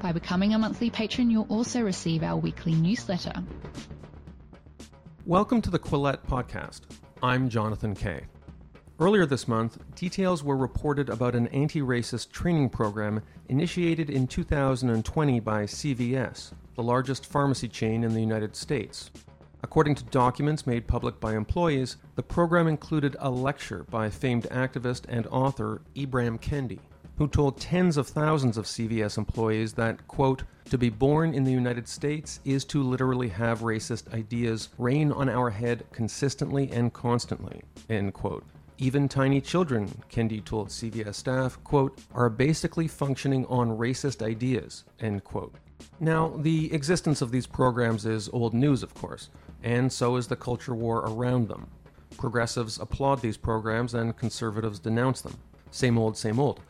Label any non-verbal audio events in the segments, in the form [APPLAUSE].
By becoming a monthly patron, you'll also receive our weekly newsletter. Welcome to the Quillette Podcast. I'm Jonathan Kay. Earlier this month, details were reported about an anti racist training program initiated in 2020 by CVS, the largest pharmacy chain in the United States. According to documents made public by employees, the program included a lecture by famed activist and author Ibram Kendi who told tens of thousands of CVS employees that, quote, to be born in the United States is to literally have racist ideas rain on our head consistently and constantly, end quote. Even tiny children, Kendi told CVS staff, quote, are basically functioning on racist ideas, end quote. Now, the existence of these programs is old news, of course, and so is the culture war around them. Progressives applaud these programs and conservatives denounce them. Same old, same old.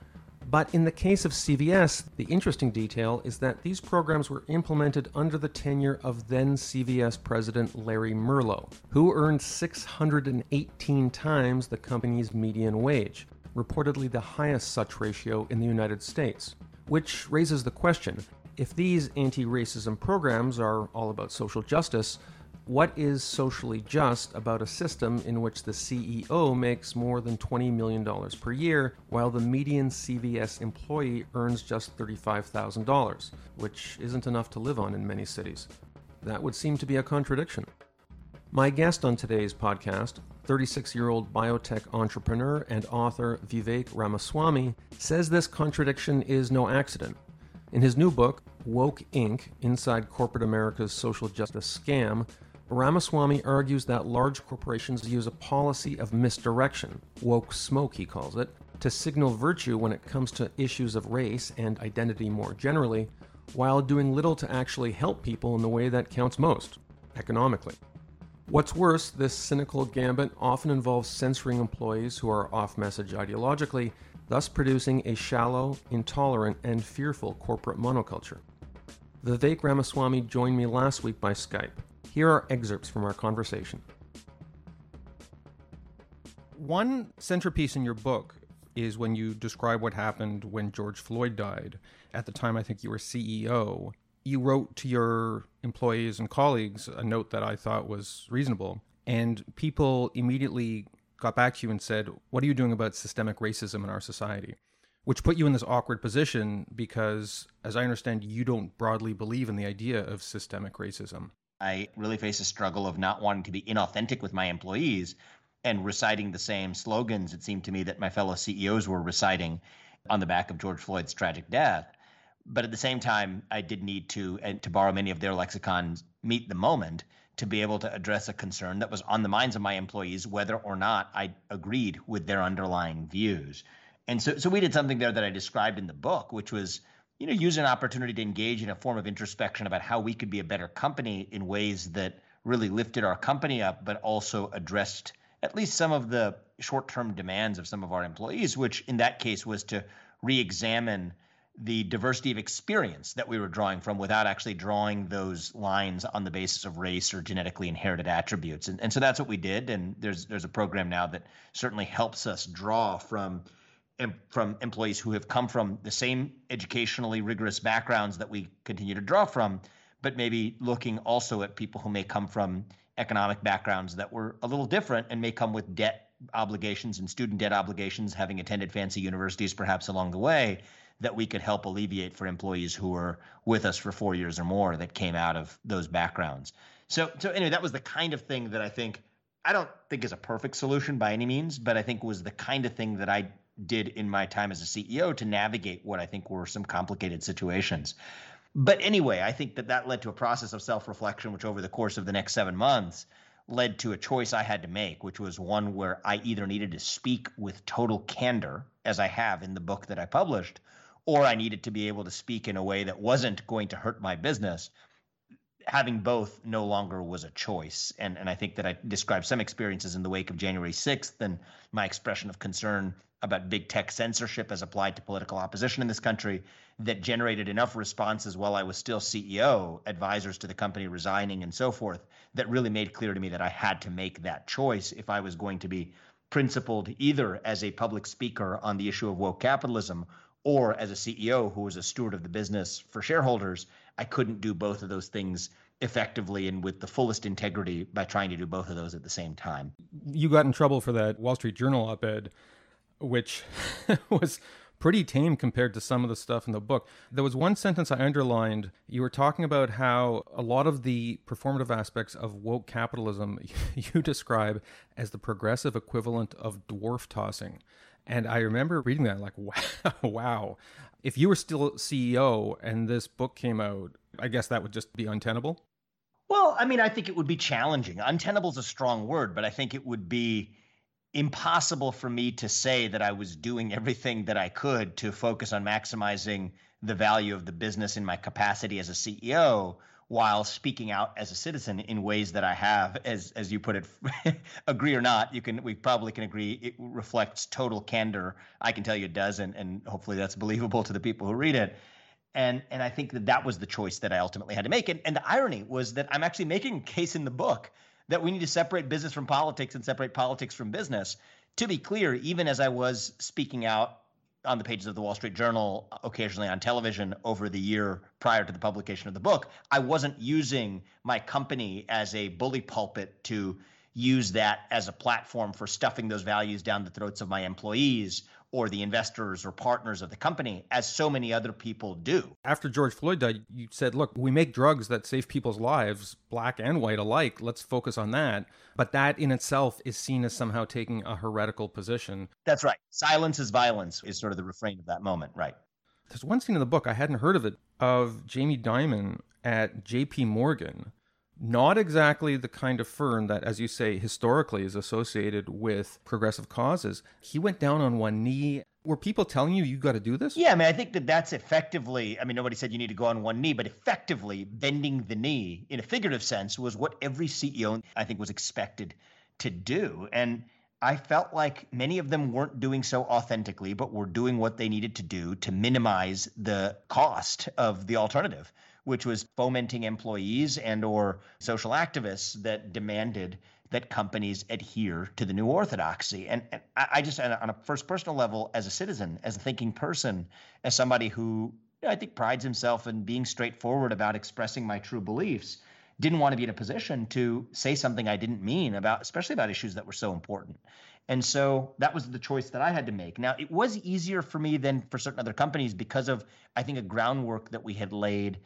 But in the case of CVS, the interesting detail is that these programs were implemented under the tenure of then CVS president Larry Merlo, who earned 618 times the company's median wage, reportedly the highest such ratio in the United States. Which raises the question if these anti racism programs are all about social justice, what is socially just about a system in which the CEO makes more than $20 million per year, while the median CVS employee earns just $35,000, which isn't enough to live on in many cities? That would seem to be a contradiction. My guest on today's podcast, 36 year old biotech entrepreneur and author Vivek Ramaswamy, says this contradiction is no accident. In his new book, Woke Inc. Inside Corporate America's Social Justice Scam, Ramaswamy argues that large corporations use a policy of misdirection, woke smoke he calls it, to signal virtue when it comes to issues of race and identity more generally, while doing little to actually help people in the way that counts most, economically. What's worse, this cynical gambit often involves censoring employees who are off message ideologically, thus producing a shallow, intolerant, and fearful corporate monoculture. Vivek Ramaswamy joined me last week by Skype. Here are excerpts from our conversation. One centerpiece in your book is when you describe what happened when George Floyd died. At the time, I think you were CEO. You wrote to your employees and colleagues a note that I thought was reasonable. And people immediately got back to you and said, What are you doing about systemic racism in our society? Which put you in this awkward position because, as I understand, you don't broadly believe in the idea of systemic racism. I really face a struggle of not wanting to be inauthentic with my employees and reciting the same slogans it seemed to me that my fellow CEOs were reciting on the back of George Floyd's tragic death. But at the same time, I did need to, and to borrow many of their lexicons, meet the moment to be able to address a concern that was on the minds of my employees, whether or not I agreed with their underlying views. And so, so we did something there that I described in the book, which was you know, use an opportunity to engage in a form of introspection about how we could be a better company in ways that really lifted our company up, but also addressed at least some of the short-term demands of some of our employees, which in that case was to re-examine the diversity of experience that we were drawing from without actually drawing those lines on the basis of race or genetically inherited attributes. And, and so that's what we did. And there's there's a program now that certainly helps us draw from from employees who have come from the same educationally rigorous backgrounds that we continue to draw from, but maybe looking also at people who may come from economic backgrounds that were a little different and may come with debt obligations and student debt obligations, having attended fancy universities perhaps along the way, that we could help alleviate for employees who were with us for four years or more that came out of those backgrounds. So, so anyway, that was the kind of thing that I think I don't think is a perfect solution by any means, but I think was the kind of thing that I did in my time as a CEO to navigate what I think were some complicated situations. But anyway, I think that that led to a process of self reflection, which over the course of the next seven months led to a choice I had to make, which was one where I either needed to speak with total candor, as I have in the book that I published, or I needed to be able to speak in a way that wasn't going to hurt my business, having both no longer was a choice. And, and I think that I described some experiences in the wake of January 6th and my expression of concern about big tech censorship as applied to political opposition in this country that generated enough responses while I was still CEO, advisors to the company resigning and so forth, that really made clear to me that I had to make that choice if I was going to be principled either as a public speaker on the issue of woke capitalism or as a CEO who was a steward of the business for shareholders. I couldn't do both of those things effectively and with the fullest integrity by trying to do both of those at the same time. You got in trouble for that Wall Street Journal op ed, which [LAUGHS] was pretty tame compared to some of the stuff in the book. There was one sentence I underlined. You were talking about how a lot of the performative aspects of woke capitalism [LAUGHS] you describe as the progressive equivalent of dwarf tossing. And I remember reading that like, [LAUGHS] wow, wow. If you were still CEO and this book came out, I guess that would just be untenable. Well, I mean, I think it would be challenging. Untenable is a strong word, but I think it would be impossible for me to say that I was doing everything that I could to focus on maximizing the value of the business in my capacity as a CEO while speaking out as a citizen in ways that I have, as as you put it, [LAUGHS] agree or not, you can we probably can agree it reflects total candor. I can tell you it does, and and hopefully that's believable to the people who read it. And and I think that that was the choice that I ultimately had to make. And and the irony was that I'm actually making a case in the book that we need to separate business from politics and separate politics from business. To be clear, even as I was speaking out on the pages of the Wall Street Journal, occasionally on television over the year prior to the publication of the book, I wasn't using my company as a bully pulpit to use that as a platform for stuffing those values down the throats of my employees or the investors or partners of the company, as so many other people do. After George Floyd died, you said, look, we make drugs that save people's lives, black and white alike. Let's focus on that. But that in itself is seen as somehow taking a heretical position. That's right. Silence is violence is sort of the refrain of that moment, right? There's one scene in the book, I hadn't heard of it, of Jamie Dimon at JP Morgan not exactly the kind of firm that, as you say, historically is associated with progressive causes. He went down on one knee. Were people telling you you got to do this? Yeah, I mean, I think that that's effectively. I mean, nobody said you need to go on one knee, but effectively bending the knee in a figurative sense was what every CEO I think was expected to do. And I felt like many of them weren't doing so authentically, but were doing what they needed to do to minimize the cost of the alternative which was fomenting employees and or social activists that demanded that companies adhere to the new orthodoxy. And, and I just, on a first personal level, as a citizen, as a thinking person, as somebody who I think prides himself in being straightforward about expressing my true beliefs, didn't want to be in a position to say something I didn't mean about, especially about issues that were so important. And so that was the choice that I had to make. Now, it was easier for me than for certain other companies because of, I think, a groundwork that we had laid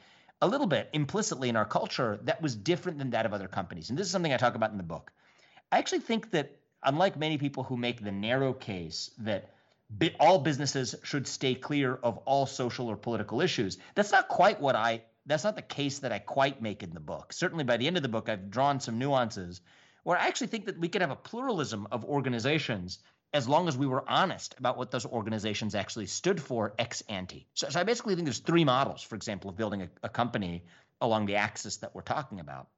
a little bit implicitly in our culture that was different than that of other companies. And this is something I talk about in the book. I actually think that, unlike many people who make the narrow case that all businesses should stay clear of all social or political issues, that's not quite what I. That's not the case that I quite make in the book. Certainly, by the end of the book, I've drawn some nuances where I actually think that we could have a pluralism of organizations as long as we were honest about what those organizations actually stood for ex ante. So, so I basically think there's three models, for example, of building a, a company along the axis that we're talking about.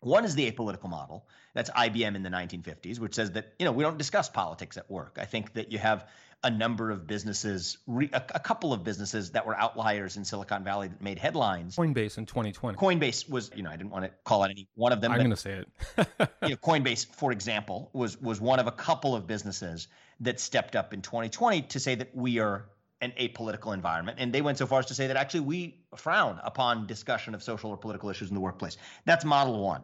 One is the apolitical model. That's IBM in the 1950s, which says that you know we don't discuss politics at work. I think that you have a number of businesses, re, a, a, couple of businesses that were outliers in Silicon Valley that made headlines. Coinbase in 2020. Coinbase was, you know, I didn't want to call out any one of them. I'm going to say it. [LAUGHS] you know, Coinbase, for example, was was one of a couple of businesses that stepped up in 2020 to say that we are an apolitical environment. And they went so far as to say that actually we frown upon discussion of social or political issues in the workplace. That's model one.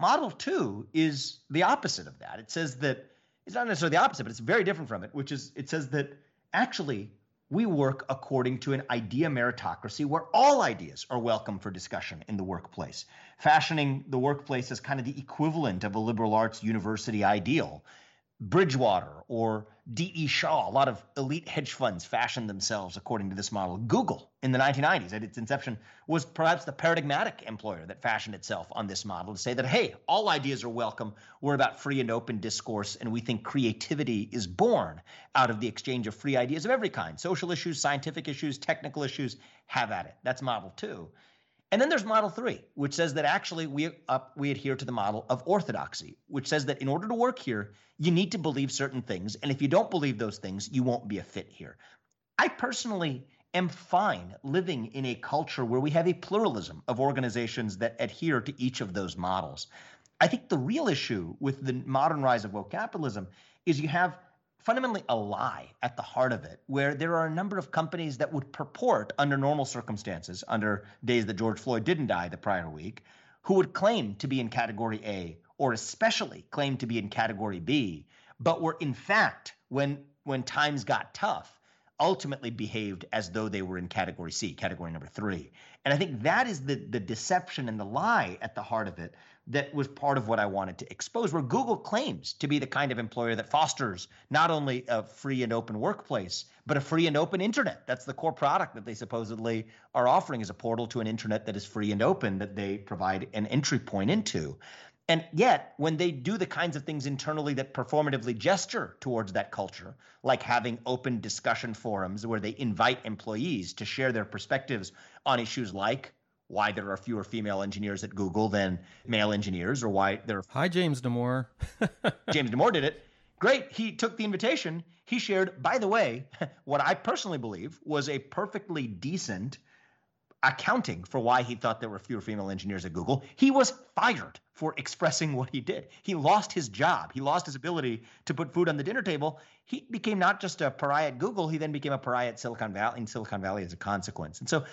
Model two is the opposite of that. It says that it's not necessarily the opposite, but it's very different from it, which is it says that actually we work according to an idea meritocracy where all ideas are welcome for discussion in the workplace, fashioning the workplace as kind of the equivalent of a liberal arts university ideal Bridgewater or D.E. Shaw, a lot of elite hedge funds fashioned themselves according to this model. Google in the 1990s, at its inception, was perhaps the paradigmatic employer that fashioned itself on this model to say that, hey, all ideas are welcome. We're about free and open discourse, and we think creativity is born out of the exchange of free ideas of every kind social issues, scientific issues, technical issues. Have at it. That's model two. And then there's Model 3, which says that actually we, uh, we adhere to the model of orthodoxy, which says that in order to work here, you need to believe certain things. And if you don't believe those things, you won't be a fit here. I personally am fine living in a culture where we have a pluralism of organizations that adhere to each of those models. I think the real issue with the modern rise of woke capitalism is you have fundamentally a lie at the heart of it, where there are a number of companies that would purport, under normal circumstances, under days that George Floyd didn't die the prior week, who would claim to be in category A or especially claim to be in category B, but were in fact, when when times got tough, ultimately behaved as though they were in category C, category number three. And I think that is the the deception and the lie at the heart of it that was part of what I wanted to expose, where Google claims to be the kind of employer that fosters not only a free and open workplace, but a free and open internet. That's the core product that they supposedly are offering as a portal to an internet that is free and open that they provide an entry point into. And yet, when they do the kinds of things internally that performatively gesture towards that culture, like having open discussion forums where they invite employees to share their perspectives on issues like why there are fewer female engineers at Google than male engineers, or why there. Are... Hi, James Damore. [LAUGHS] James Damore did it. Great. He took the invitation. He shared, by the way, [LAUGHS] what I personally believe was a perfectly decent accounting for why he thought there were fewer female engineers at Google. He was fired for expressing what he did. He lost his job. He lost his ability to put food on the dinner table. He became not just a pariah at Google, he then became a pariah at Silicon Valley in Silicon Valley as a consequence. And so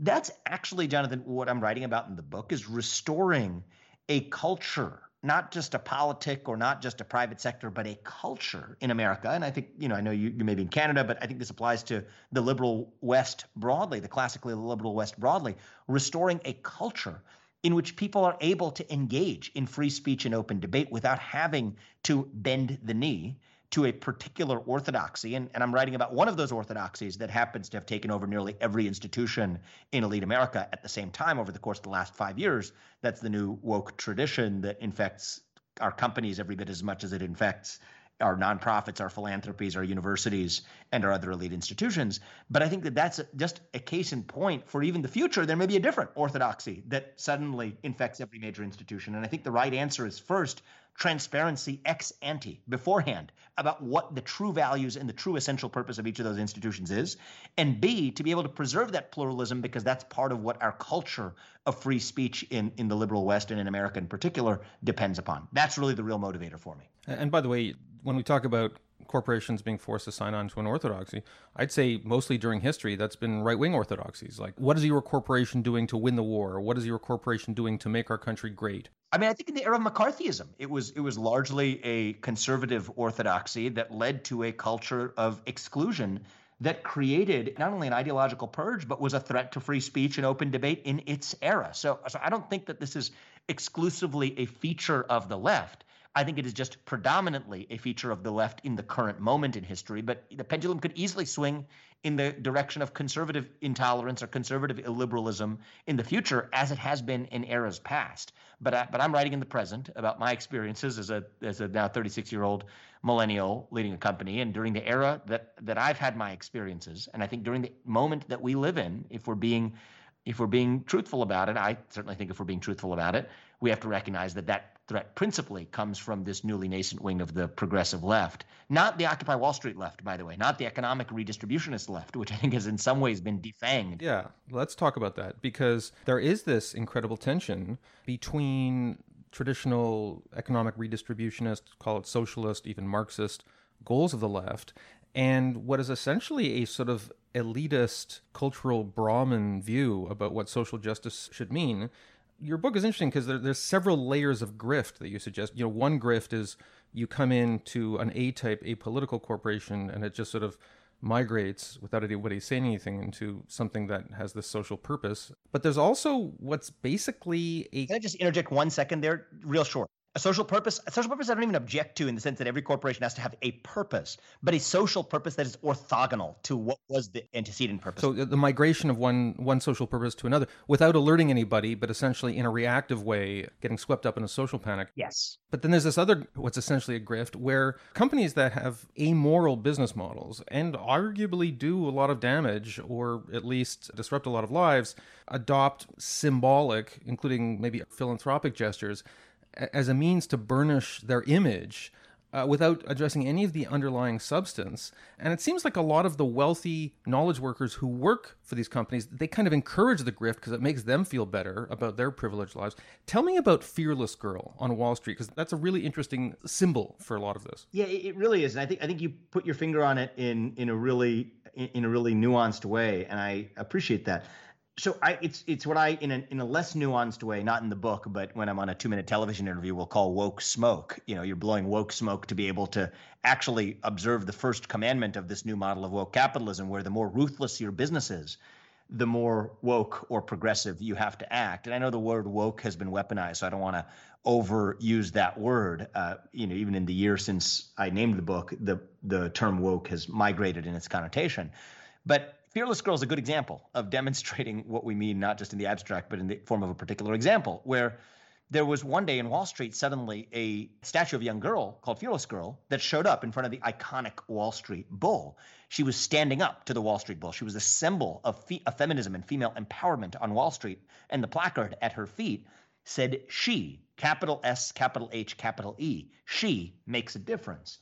that's actually, Jonathan, what I'm writing about in the book is restoring a culture, not just a politic or not just a private sector, but a culture in America. And I think, you know, I know you, you may be in Canada, but I think this applies to the liberal West broadly, the classically liberal West broadly, restoring a culture in which people are able to engage in free speech and open debate without having to bend the knee to a particular orthodoxy. And, and I'm writing about one of those orthodoxies that happens to have taken over nearly every institution in elite America at the same time over the course of the last five years. That's the new woke tradition that infects our companies every bit as much as it infects our nonprofits, our philanthropies, our universities, and our other elite institutions. But I think that that's just a case in point for even the future. There may be a different orthodoxy that suddenly infects every major institution. And I think the right answer is first transparency ex ante beforehand about what the true values and the true essential purpose of each of those institutions is and b to be able to preserve that pluralism because that's part of what our culture of free speech in, in the liberal west and in america in particular depends upon that's really the real motivator for me and by the way when we talk about corporations being forced to sign on to an orthodoxy, I'd say mostly during history that's been right wing orthodoxies. Like, what is your corporation doing to win the war? What is your corporation doing to make our country great? I mean, I think in the era of McCarthyism, it was it was largely a conservative orthodoxy that led to a culture of exclusion that created not only an ideological purge but was a threat to free speech and open debate in its era. So, so I don't think that this is exclusively a feature of the left. I think it is just predominantly a feature of the left in the current moment in history, but the pendulum could easily swing in the direction of conservative intolerance or conservative illiberalism in the future, as it has been in eras past. But I, but I'm writing in the present about my experiences as a as a now 36 year old millennial leading a company, and during the era that that I've had my experiences, and I think during the moment that we live in, if we're being if we're being truthful about it, I certainly think if we're being truthful about it, we have to recognize that that threat principally comes from this newly nascent wing of the progressive left, not the Occupy Wall Street left, by the way, not the economic redistributionist left, which I think has in some ways been defanged. Yeah, let's talk about that because there is this incredible tension between traditional economic redistributionist, call it socialist, even Marxist goals of the left, and what is essentially a sort of elitist cultural Brahmin view about what social justice should mean your book is interesting because there, there's several layers of grift that you suggest. You know, one grift is you come into an A-type apolitical corporation and it just sort of migrates without anybody saying anything into something that has this social purpose. But there's also what's basically a. Can I just interject one second there, real short? A social purpose a social purpose i don't even object to in the sense that every corporation has to have a purpose but a social purpose that is orthogonal to what was the antecedent purpose. So uh, the migration of one one social purpose to another without alerting anybody but essentially in a reactive way getting swept up in a social panic. Yes. But then there's this other what's essentially a grift where companies that have amoral business models and arguably do a lot of damage or at least disrupt a lot of lives adopt symbolic including maybe philanthropic gestures as a means to burnish their image uh, without addressing any of the underlying substance. And it seems like a lot of the wealthy knowledge workers who work for these companies, they kind of encourage the grift because it makes them feel better about their privileged lives. Tell me about Fearless Girl on Wall Street because that's a really interesting symbol for a lot of this. Yeah, it really is. And I think I think you put your finger on it in in a really in a really nuanced way, and I appreciate that so I, it's it's what I in a in a less nuanced way, not in the book, but when I'm on a two minute television interview, we'll call woke smoke. You know, you're blowing woke smoke to be able to actually observe the first commandment of this new model of woke capitalism, where the more ruthless your business is, the more woke or progressive you have to act. And I know the word woke has been weaponized, so I don't want to overuse that word. Uh, you know, even in the year since I named the book, the the term woke has migrated in its connotation, but Fearless Girl is a good example of demonstrating what we mean, not just in the abstract, but in the form of a particular example, where there was one day in Wall Street suddenly a statue of a young girl called Fearless Girl that showed up in front of the iconic Wall Street Bull. She was standing up to the Wall Street Bull. She was a symbol of, fe- of feminism and female empowerment on Wall Street. And the placard at her feet said, She, capital S, capital H, capital E. She makes a difference.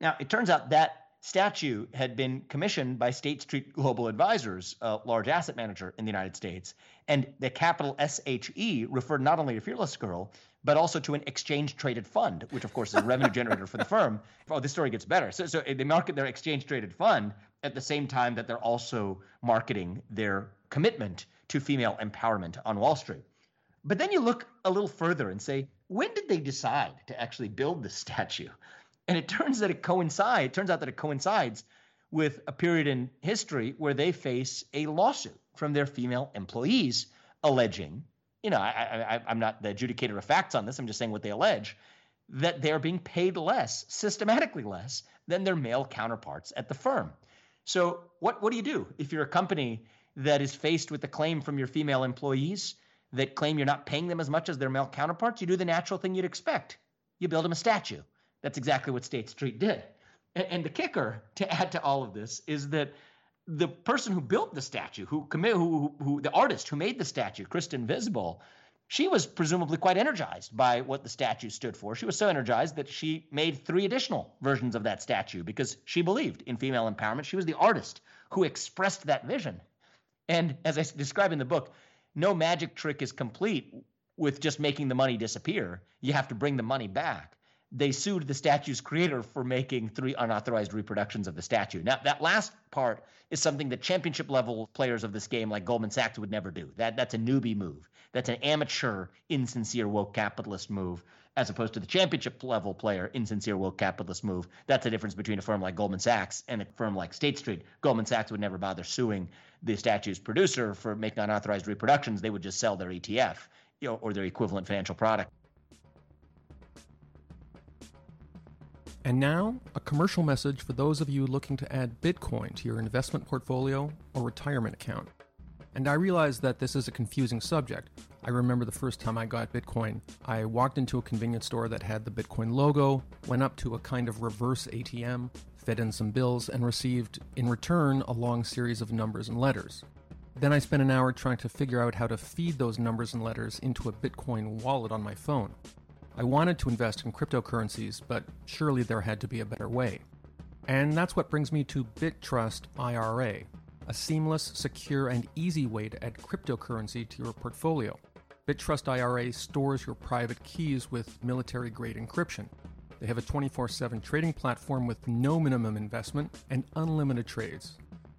Now, it turns out that statue had been commissioned by State Street Global Advisors, a large asset manager in the United States. And the capital SHE referred not only to Fearless Girl, but also to an exchange traded fund, which of course is a revenue generator for the firm. Oh, this story gets better. So, so they market their exchange traded fund at the same time that they're also marketing their commitment to female empowerment on Wall Street. But then you look a little further and say, when did they decide to actually build this [LAUGHS] statue? And it turns that it coincides. It turns out that it coincides with a period in history where they face a lawsuit from their female employees alleging, you know, I, am not the adjudicator of facts on this. I'm just saying what they allege that they're being paid less, systematically less, than their male counterparts at the firm. So what what do you do if you're a company that is faced with the claim from your female employees that claim you're not paying them as much as their male counterparts? You do the natural thing you'd expect. You build them a statue. That's exactly what State Street did. And, the kicker to [LAUGHS] add to all of this is that the person who built the statue, who, who, who the artist who made the statue, Kristen Visbal, she was presumably quite energized by what the statue stood for. She was so energized that she made three additional versions of that statue because she believed in female empowerment. She was the artist who expressed that vision. And as I describe in the book, no magic trick is complete with just making the money disappear. You have to bring the money back they sued the statue's creator for making three unauthorized reproductions of the statue. Now, that last part is something that championship level players of this game, like Goldman Sachs, would never do. That that's a newbie move. That's an amateur, insincere woke capitalist move, as opposed to the championship level player, insincere woke capitalist move. That's the difference between a firm like Goldman Sachs and a firm like State Street. Goldman Sachs would never bother suing the statue's producer for making unauthorized reproductions. They would just sell their ETF, you know, or their equivalent financial product. And now, a commercial message for those of you looking to add Bitcoin to your investment portfolio or retirement account. And I realize that this is a confusing subject. I remember the first time I got Bitcoin, I walked into a convenience store that had the Bitcoin logo, went up to a kind of reverse ATM, fed in some bills, and received, in return, a long series of numbers and letters. Then I spent an hour trying to figure out how to feed those numbers and letters into a Bitcoin wallet on my phone. I wanted to invest in cryptocurrencies, but surely there had to be a better way. And that's what brings me to BitTrust IRA, a seamless, secure, and easy way to add cryptocurrency to your portfolio. BitTrust IRA stores your private keys with military grade encryption. They have a 24 7 trading platform with no minimum investment and unlimited trades.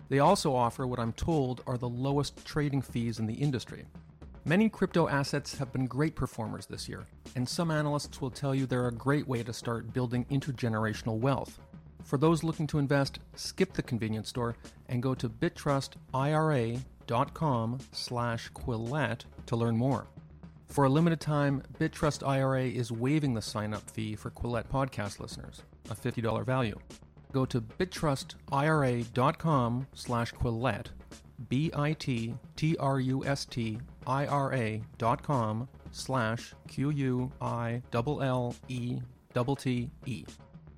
They also offer what I'm told are the lowest trading fees in the industry, Many crypto assets have been great performers this year, and some analysts will tell you they're a great way to start building intergenerational wealth. For those looking to invest, skip the convenience store and go to bittrustira.com slash Quillette to learn more. For a limited time, BitTrust IRA is waiving the sign up fee for Quillette podcast listeners, a $50 value. Go to bittrustira.com slash Quillette, B I T T R U S T I R A dot com slash q u i double l e double t e,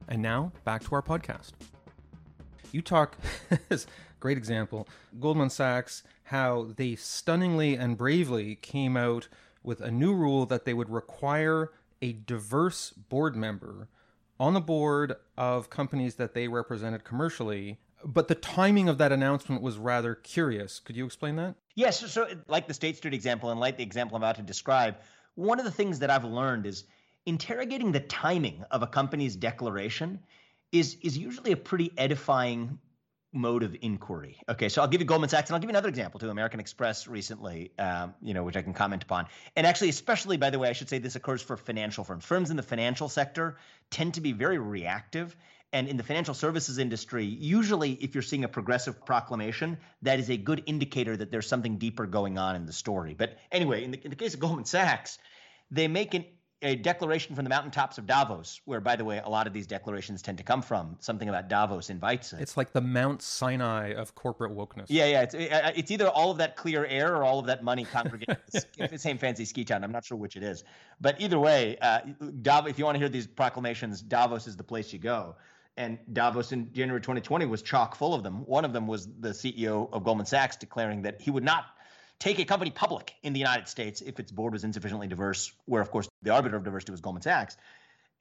And now back to our podcast. You talk, [LAUGHS] great example, Goldman Sachs, how they stunningly and bravely came out with a new rule that they would require a diverse board member on the board of companies that they represented commercially. But the timing of that announcement was rather curious. Could you explain that? Yes. So, so, like the State Street example and like the example I'm about to describe, one of the things that I've learned is interrogating the timing of a company's declaration is is usually a pretty edifying mode of inquiry. Okay, so I'll give you Goldman Sachs, and I'll give you another example too. American Express recently, um, you know, which I can comment upon, and actually, especially by the way, I should say this occurs for financial firms. Firms in the financial sector tend to be very reactive. And in the financial services industry, usually if you're seeing a progressive proclamation, that is a good indicator that there's something deeper going on in the story. But anyway, in the, in the case of Goldman Sachs, they make an a declaration from the mountaintops of Davos, where, by the way, a lot of these declarations tend to come from. Something about Davos invites it. It's like the Mount Sinai of corporate wokeness. Yeah, yeah. It's it's either all of that clear air or all of that money congregating the [LAUGHS] same fancy ski town. I'm not sure which it is, but either way, uh, Davos. If you want to hear these proclamations, Davos is the place you go. And Davos in January 2020 was chock full of them. One of them was the CEO of Goldman Sachs declaring that he would not take a company public in the United States if its board was insufficiently diverse, where, of course, the arbiter of diversity was Goldman Sachs.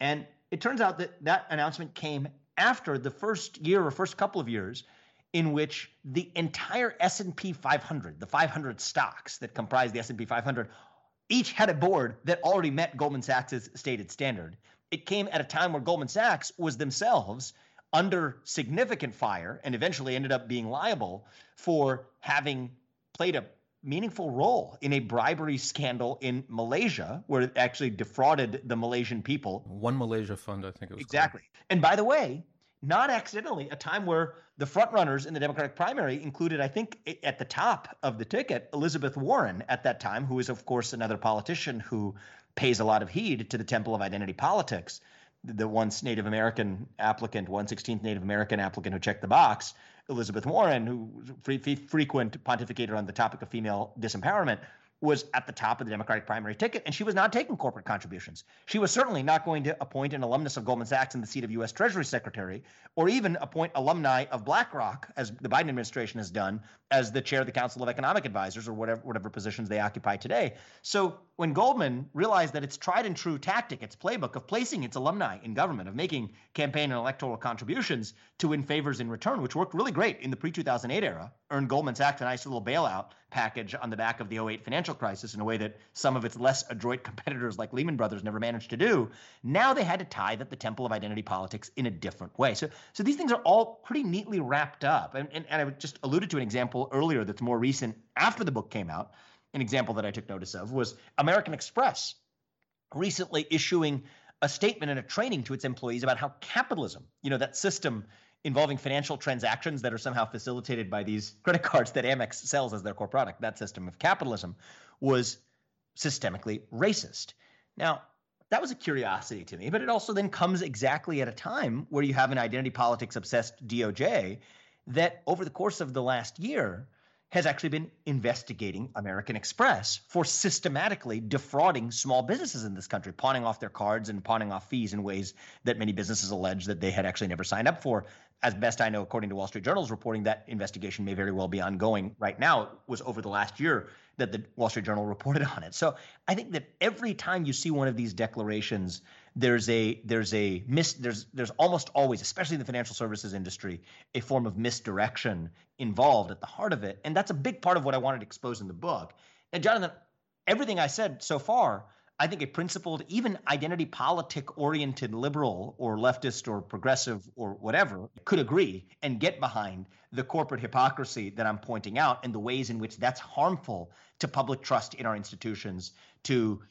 And it turns out that that announcement came after the first year or first couple of years in which the entire S&P 500, the 500 stocks that comprise the S&P 500, each had a board that already met Goldman Sachs's stated standard. It came at a time where Goldman Sachs was themselves under significant fire and eventually ended up being liable for having played a meaningful role in a bribery scandal in Malaysia, where it actually defrauded the Malaysian people. One Malaysia fund, I think it was. Exactly. Called. And by the way, not accidentally, a time where the frontrunners in the Democratic primary included, I think, at the top of the ticket, Elizabeth Warren at that time, who is, of course, another politician who pays a lot of heed to the temple of identity politics. The once Native American applicant, 116th Native American applicant who checked the box, Elizabeth Warren, who free, frequent pontificator on the topic of female disempowerment, was at the top of the Democratic primary ticket, and she was not taking corporate contributions. She was certainly not going to appoint an alumnus of Goldman Sachs in the seat of U.S. Treasury Secretary, or even appoint alumni of BlackRock, as the Biden administration has done, as the chair of the Council of Economic Advisors, or whatever whatever positions they occupy today. So when Goldman realized that its tried and true tactic, its playbook of placing its alumni in government, of making campaign and electoral contributions to win favors in return, which worked really great in the pre-2008 era, earned Goldman Sachs a nice little bailout package on the back of the 08 financial crisis in a way that some of its less adroit [LAUGHS] competitors like Lehman Brothers never managed to do. Now they had to tie that the temple of identity politics in a different way. So, so these things are all pretty neatly wrapped up. And, and, and I just alluded to an example earlier that's more recent after the book came out an example that I took notice of was American Express recently issuing a statement and a training to its employees about how capitalism, you know, that system involving financial transactions that are somehow facilitated by these credit cards that Amex sells as their core product, that system of capitalism was systemically racist. Now, that was a curiosity to me, but it also then comes exactly at a time where you have an identity politics obsessed DOJ that over the course of the last year has actually been investigating American Express for systematically defrauding small businesses in this country, pawning off their cards and pawning off fees in ways that many businesses allege that they had actually never signed up for. As best I know, according to Wall Street Journal's reporting, that investigation may very well be ongoing right now. It was over the last year that the Wall Street Journal reported on it. So I think that every time you see one of these declarations there's a there's a mis there's there's almost always, especially in the financial services industry, a form of misdirection involved at the heart of it, and that's a big part of what I wanted to expose in the book. And Jonathan, everything I said so far, I think a principled, even identity politic oriented liberal or leftist or progressive or whatever could agree and get behind the corporate hypocrisy that I'm pointing out and the ways in which that's harmful to public trust in our institutions, to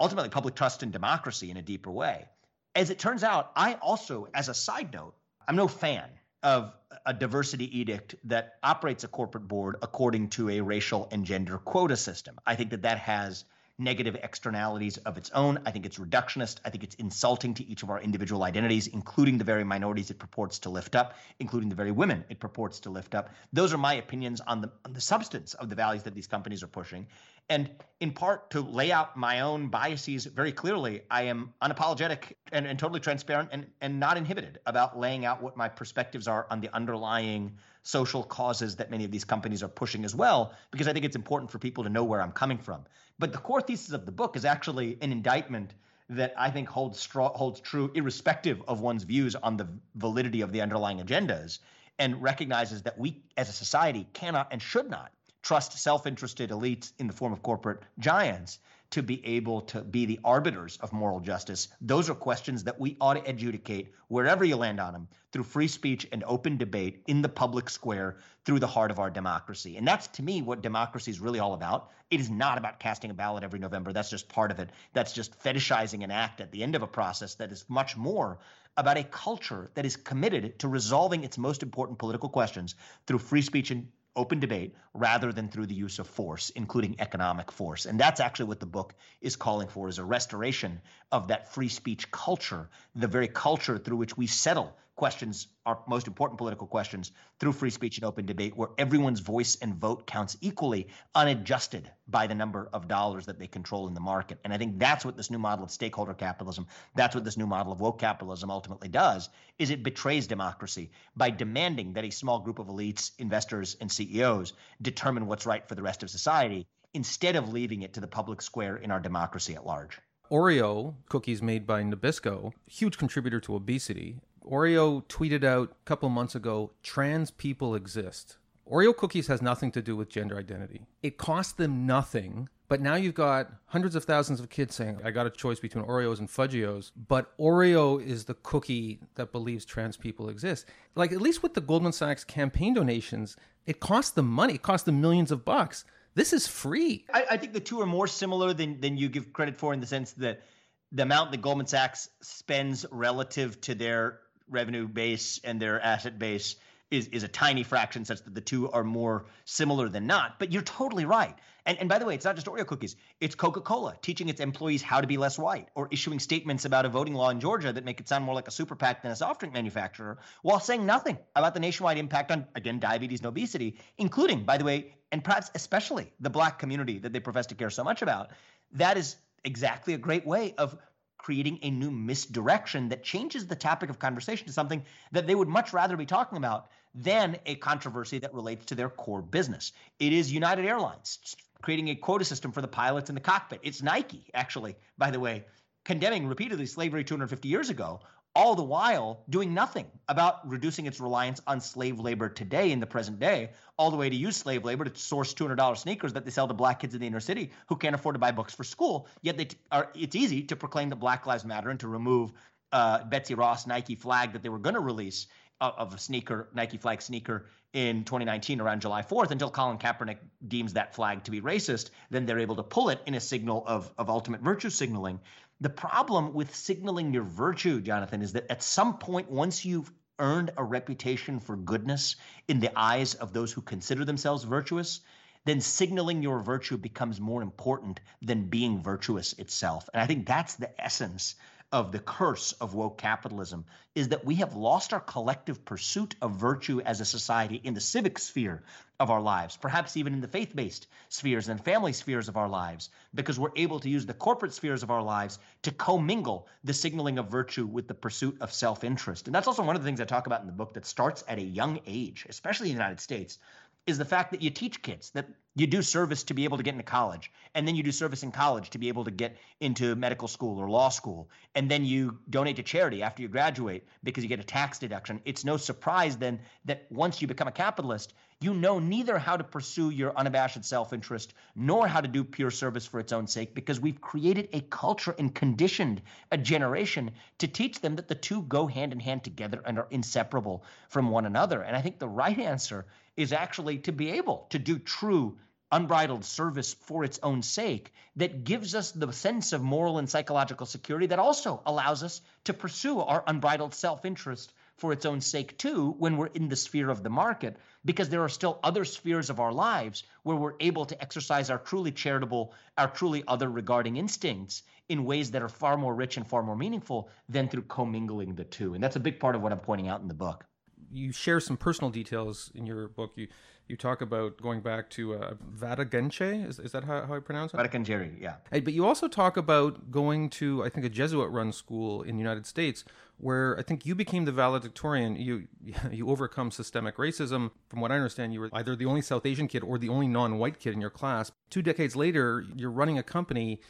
ultimately public trust and democracy in a deeper way. As it turns out, I also, as a side note, I'm no fan of a diversity edict that operates a corporate board according to a racial and gender quota system. I think that that has negative externalities of its own. I think it's reductionist. I think it's insulting to each of our individual identities, including the very minorities it purports to lift up, including the very women it purports to lift up. Those are my opinions on the, on the substance of the values that these companies are pushing. And in part to lay out my own biases very clearly, I am unapologetic and, and totally transparent and, and not inhibited about laying out what my perspectives are on the underlying social causes that many of these companies are pushing as well, because I think it's important for people to know where I'm coming from. But the core thesis of the book is actually an indictment that I think holds holds true irrespective of one's views on the validity of the underlying agendas and recognizes that we as a society cannot and should not trust self-interested elites in the form of corporate giants to be able to be the arbiters of moral justice. Those are questions that we ought to adjudicate wherever you land on them through free speech and open debate in the public square through the heart of our democracy. And that's to me what democracy is really all about. It is not about casting a ballot every November. That's just part of it. That's just fetishizing an act at the end of a process that is much more about a culture that is committed to resolving its most important political questions through free speech and open debate rather than through the use of force, including economic force. And that's actually what the book is calling for is a restoration of that free speech culture, the very culture through which we settle questions, our most important political questions, through free speech and open debate, where everyone's voice and vote counts equally, unadjusted by the number of dollars that they control in the market. And I think that's what this new model of stakeholder capitalism, that's what this new model of woke capitalism ultimately does, is it betrays democracy by demanding that a small group of elites, investors, and CEOs determine what's right for the rest of society instead of leaving it to the public square in our democracy at large. Oreo cookies made by Nabisco, huge contributor to obesity. Oreo tweeted out a couple months ago, trans people exist. Oreo cookies has nothing to do with gender identity. It costs them nothing, but now you've got hundreds of thousands of kids saying, I got a choice between Oreos and Fudgee-Os, but Oreo is the cookie that believes trans people exist. Like, at least with the Goldman Sachs campaign donations, it costs them money, it costs them millions of bucks. This is free. I, I think the two are more similar than, than you give credit for in the sense that the amount that Goldman Sachs spends relative to their revenue base and their asset base is, is a tiny fraction such that the two are more similar than not. But you're totally right. And, and by the way, it's not just Oreo cookies. It's Coca-Cola teaching its employees how to be less white or issuing statements about a voting law in Georgia that make it sound more like a super PAC than a soft drink manufacturer while saying nothing about the nationwide impact on, again, diabetes and obesity, including, by the way, and perhaps especially the black community that they profess to care so much about. That is exactly a great way of creating a new misdirection that changes the topic of conversation to something that they would much rather be talking about than a controversy that relates to their core business. It is United Airlines creating a quota system for the pilots in the cockpit. It's Nike, actually, by the way, condemning repeatedly slavery 250 years ago, all the while doing nothing about reducing its reliance on slave labor today in the present day, all the way to use slave labor to source $200 sneakers that they sell to black kids in the inner city who can't afford to buy books for school. Yet they t- are, it's easy to proclaim that Black Lives Matter and to remove uh, Betsy Ross Nike flag that they were going to release uh, of a sneaker, Nike flag sneaker in 2019 around July 4th until Colin Kaepernick deems that flag to be racist. Then they're able to pull it in a signal of, of ultimate virtue signaling. The problem with signaling your virtue, Jonathan, is that at some point, once you've earned a reputation for goodness in the eyes of those who consider themselves virtuous, then signaling your virtue becomes more important than being virtuous itself. And I think that's the essence of the curse of woke capitalism is that we have lost our collective pursuit of virtue as a society in the civic sphere of our lives, perhaps even in the faith based spheres and family spheres of our lives, because we're able to use the corporate spheres of our lives to commingle the signaling of virtue with the pursuit of self interest. And that's also one of the things I talk about in the book that starts at a young age, especially in the United States, is the fact that you teach kids that you do service to be able to get into college and then you do service in college to be able to get into medical school or law school and then you donate to charity after you graduate because you get a tax deduction. It's no surprise then that once you become a capitalist you know neither how to pursue your unabashed self-interest nor how to do pure service for its own sake because we've created a culture and conditioned a generation to teach them that the two go hand in hand together and are inseparable from one another. And i think the right answer is actually to be able to do true unbridled service for its own sake that gives us the sense of moral and psychological security that also allows us to pursue our unbridled self interest for its own sake too when we're in the sphere of the market because there are still other spheres of our lives where we're able to exercise our truly charitable our truly other regarding instincts in ways that are far more rich and far more meaningful than through commingling the two. And that's a big part of what i'm pointing out in the book. You share some personal details in your book. You you talk about going back to uh, Vaticanche. Is, is that how, how I pronounce it? Vaticancheri, yeah. But you also talk about going to, I think, a Jesuit-run school in the United States, where I think you became the valedictorian. You [LAUGHS] you overcome systemic racism. From what I understand, you were either the only South Asian kid or the only non-white kid in your class. Two decades later, you're running a company.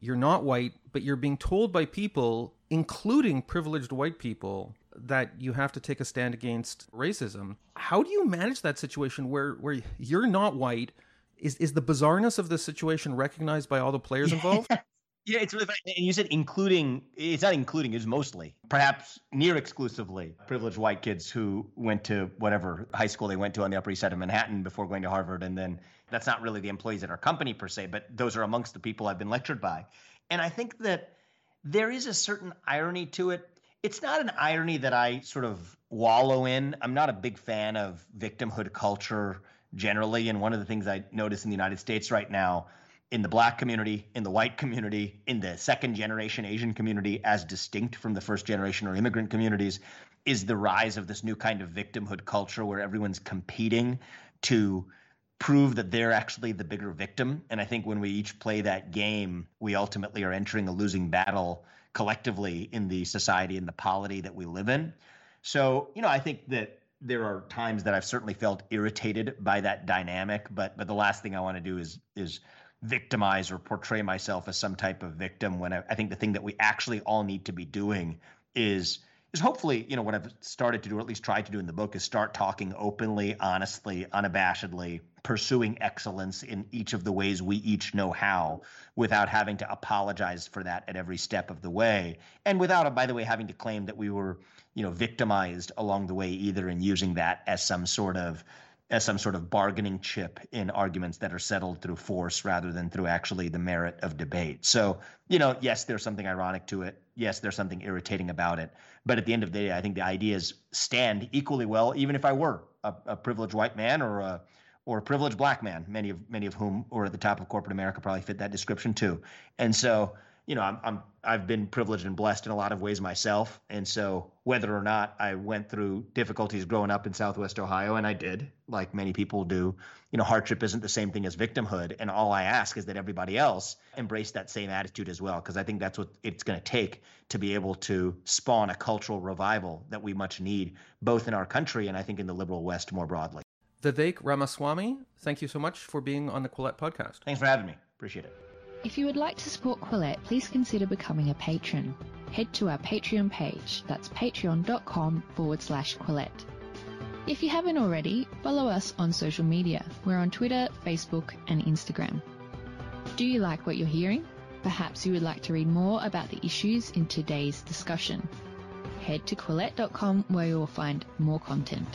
You're not white, but you're being told by people, including privileged white people, that you have to take a stand against racism. How do you manage that situation where where you're not white? Is is the bizarreness of the situation recognized by all the players involved? [LAUGHS] Yeah, it's really funny. And you said including, it's not including, it's mostly, perhaps near exclusively, privileged white kids who went to whatever high school they went to on the Upper East Side of Manhattan before going to Harvard. And then that's not really the employees at our company per se, but those are amongst the people I've been lectured by. And I think that there is a certain irony to it it's not an irony that I sort of wallow in. I'm not a big fan of victimhood culture generally. And one of the things I notice in the United States right now, in the black community, in the white community, in the second generation Asian community, as distinct from the first generation or immigrant communities, is the rise of this new kind of victimhood culture where everyone's competing to prove that they're actually the bigger victim. And I think when we each play that game, we ultimately are entering a losing battle collectively in the society and the polity that we live in. So, you know, I think that there are times that I've certainly felt irritated by that dynamic, but but the last thing I want to do is is victimize or portray myself as some type of victim when I, I think the thing that we actually all need to be doing is is hopefully, you know, what I've started to do, or at least tried to do in the book, is start talking openly, honestly, unabashedly, pursuing excellence in each of the ways we each know how, without having to apologize for that at every step of the way, and without, by the way, having to claim that we were, you know, victimized along the way either, and using that as some sort of as some sort of bargaining chip in arguments that are settled through force rather than through actually the merit of debate. So, you know, yes, there's something ironic to it. Yes, there's something irritating about it. But at the end of the day, I think the ideas stand equally well, even if I were a, a privileged white man or a or a privileged black man, many of many of whom are at the top of corporate America probably fit that description too. And so, you know, I'm, I'm I've been privileged and blessed in a lot of ways myself, and so whether or not I went through difficulties growing up in Southwest Ohio, and I did, like many people do, you know, hardship isn't the same thing as victimhood, and all I ask is that everybody else embrace that same attitude as well, because I think that's what it's going to take to be able to spawn a cultural revival that we much need, both in our country and I think in the liberal West more broadly. Vivek Ramaswamy, thank you so much for being on the Quillette podcast. Thanks for having me. Appreciate it. If you would like to support Quillette, please consider becoming a patron. Head to our Patreon page. That's patreon.com forward slash Quillette. If you haven't already, follow us on social media. We're on Twitter, Facebook, and Instagram. Do you like what you're hearing? Perhaps you would like to read more about the issues in today's discussion. Head to Quillette.com where you will find more content.